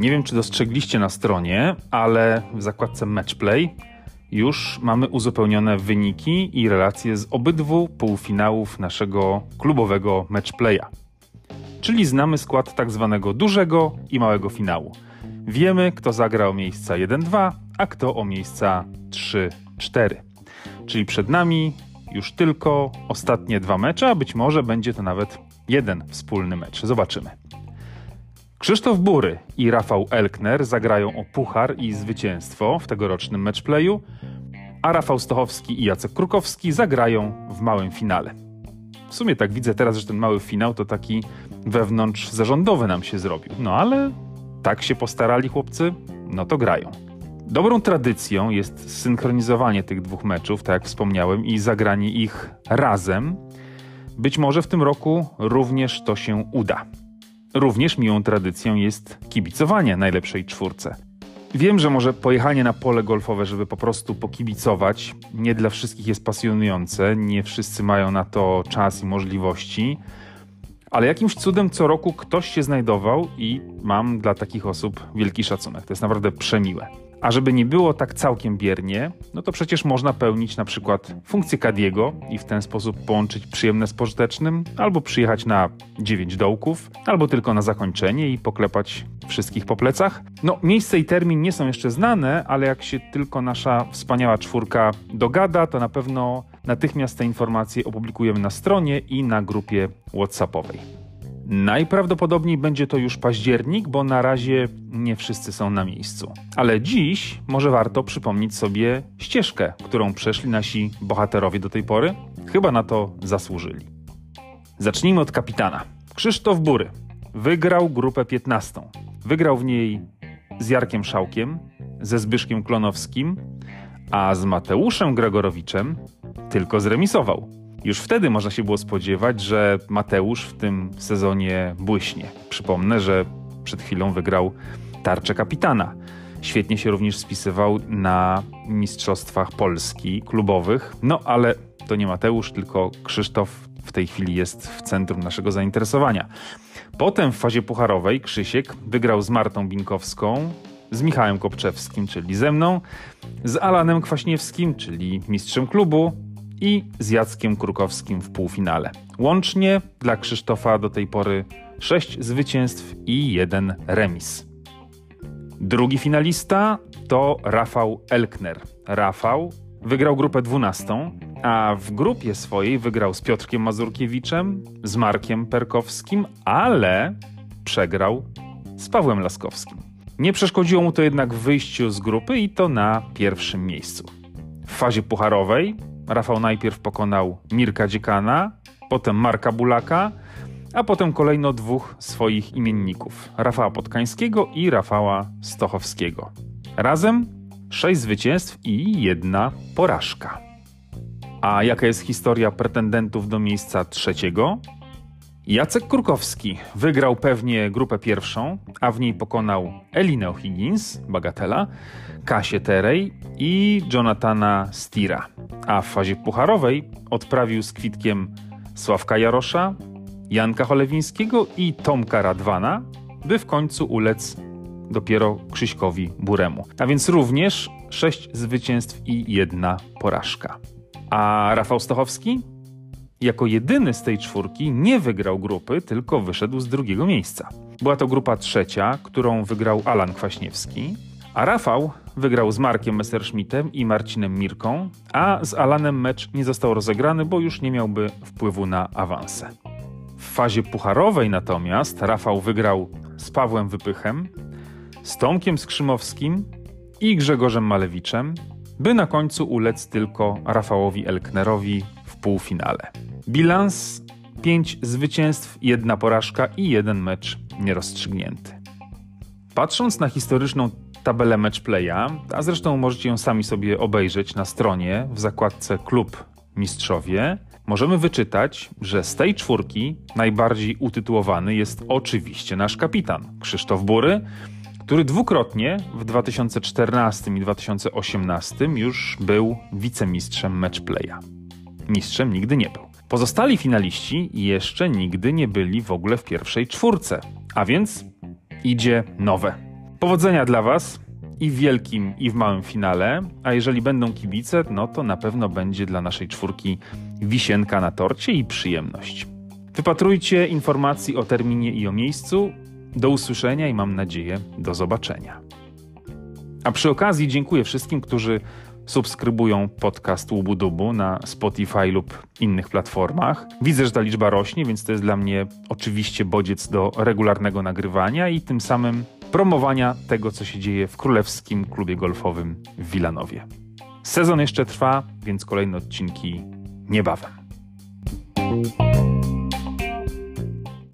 Nie wiem, czy dostrzegliście na stronie, ale w zakładce Matchplay już mamy uzupełnione wyniki i relacje z obydwu półfinałów naszego klubowego Matchplaya. Czyli znamy skład tak zwanego dużego i małego finału. Wiemy, kto zagra o miejsca 1-2, a kto o miejsca 3-4. Czyli przed nami już tylko ostatnie dwa mecze, a być może będzie to nawet jeden wspólny mecz. Zobaczymy. Krzysztof Bury i Rafał Elkner zagrają o puchar i zwycięstwo w tegorocznym matchplayu, a Rafał Stochowski i Jacek Krukowski zagrają w małym finale. W sumie tak widzę teraz, że ten mały finał to taki wewnątrz zarządowy nam się zrobił. No ale tak się postarali chłopcy, no to grają. Dobrą tradycją jest synchronizowanie tych dwóch meczów, tak jak wspomniałem, i zagranie ich razem. Być może w tym roku również to się uda. Również miłą tradycją jest kibicowanie najlepszej czwórce. Wiem, że może pojechanie na pole golfowe, żeby po prostu pokibicować, nie dla wszystkich jest pasjonujące, nie wszyscy mają na to czas i możliwości, ale jakimś cudem co roku ktoś się znajdował i mam dla takich osób wielki szacunek. To jest naprawdę przemiłe. A żeby nie było tak całkiem biernie, no to przecież można pełnić na przykład funkcję Kadiego i w ten sposób połączyć przyjemne z pożytecznym, albo przyjechać na 9 dołków, albo tylko na zakończenie i poklepać wszystkich po plecach. No, miejsce i termin nie są jeszcze znane, ale jak się tylko nasza wspaniała czwórka dogada, to na pewno natychmiast te informacje opublikujemy na stronie i na grupie WhatsAppowej. Najprawdopodobniej będzie to już październik, bo na razie nie wszyscy są na miejscu. Ale dziś może warto przypomnieć sobie ścieżkę, którą przeszli nasi bohaterowie do tej pory. Chyba na to zasłużyli. Zacznijmy od kapitana. Krzysztof Bury wygrał grupę 15. Wygrał w niej z Jarkiem Szałkiem, ze Zbyszkiem Klonowskim, a z Mateuszem Gregorowiczem tylko zremisował. Już wtedy można się było spodziewać, że Mateusz w tym sezonie błyśnie. Przypomnę, że przed chwilą wygrał tarczę kapitana. Świetnie się również spisywał na Mistrzostwach Polski klubowych. No ale to nie Mateusz, tylko Krzysztof w tej chwili jest w centrum naszego zainteresowania. Potem w fazie pucharowej Krzysiek wygrał z Martą Binkowską, z Michałem Kopczewskim, czyli ze mną, z Alanem Kwaśniewskim, czyli mistrzem klubu, i z Jackiem Krukowskim w półfinale. Łącznie dla Krzysztofa do tej pory 6 zwycięstw i jeden remis. Drugi finalista to Rafał Elkner. Rafał wygrał grupę 12, a w grupie swojej wygrał z Piotrkiem Mazurkiewiczem, z Markiem Perkowskim, ale przegrał z Pawłem Laskowskim. Nie przeszkodziło mu to jednak w wyjściu z grupy i to na pierwszym miejscu. W fazie pucharowej Rafał najpierw pokonał Mirka Dziekana, potem Marka Bulaka, a potem kolejno dwóch swoich imienników Rafała Podkańskiego i Rafała Stochowskiego. Razem sześć zwycięstw i jedna porażka. A jaka jest historia pretendentów do miejsca trzeciego? Jacek Kurkowski wygrał pewnie grupę pierwszą, a w niej pokonał Elinę O'Higgins, bagatela, Kasię Terej i Jonathana Stira. A w fazie pucharowej odprawił z kwitkiem Sławka Jarosza, Janka Cholewińskiego i Tomka Radwana, by w końcu ulec dopiero Krzyśkowi Buremu. A więc również sześć zwycięstw i jedna porażka. A Rafał Stochowski jako jedyny z tej czwórki nie wygrał grupy, tylko wyszedł z drugiego miejsca. Była to grupa trzecia, którą wygrał Alan Kwaśniewski, a Rafał wygrał z Markiem Messerschmittem i Marcinem Mirką, a z Alanem mecz nie został rozegrany, bo już nie miałby wpływu na awanse. W fazie pucharowej natomiast Rafał wygrał z Pawłem Wypychem, z Tomkiem Skrzymowskim i Grzegorzem Malewiczem, by na końcu ulec tylko Rafałowi Elknerowi w półfinale. Bilans 5 zwycięstw, jedna porażka i jeden mecz nierozstrzygnięty. Patrząc na historyczną tabelę matchplaya, a zresztą możecie ją sami sobie obejrzeć na stronie w zakładce Klub Mistrzowie, możemy wyczytać, że z tej czwórki najbardziej utytułowany jest oczywiście nasz kapitan Krzysztof Bury, który dwukrotnie w 2014 i 2018 już był wicemistrzem matchplaya. Mistrzem nigdy nie był. Pozostali finaliści jeszcze nigdy nie byli w ogóle w pierwszej czwórce, a więc idzie nowe. Powodzenia dla Was i w wielkim, i w małym finale, a jeżeli będą kibice, no to na pewno będzie dla naszej czwórki wisienka na torcie i przyjemność. Wypatrujcie informacji o terminie i o miejscu. Do usłyszenia i mam nadzieję do zobaczenia. A przy okazji dziękuję wszystkim, którzy subskrybują podcast Łubu-Dubu na Spotify lub innych platformach. Widzę, że ta liczba rośnie, więc to jest dla mnie oczywiście bodziec do regularnego nagrywania i tym samym promowania tego, co się dzieje w Królewskim Klubie Golfowym w Wilanowie. Sezon jeszcze trwa, więc kolejne odcinki niebawem.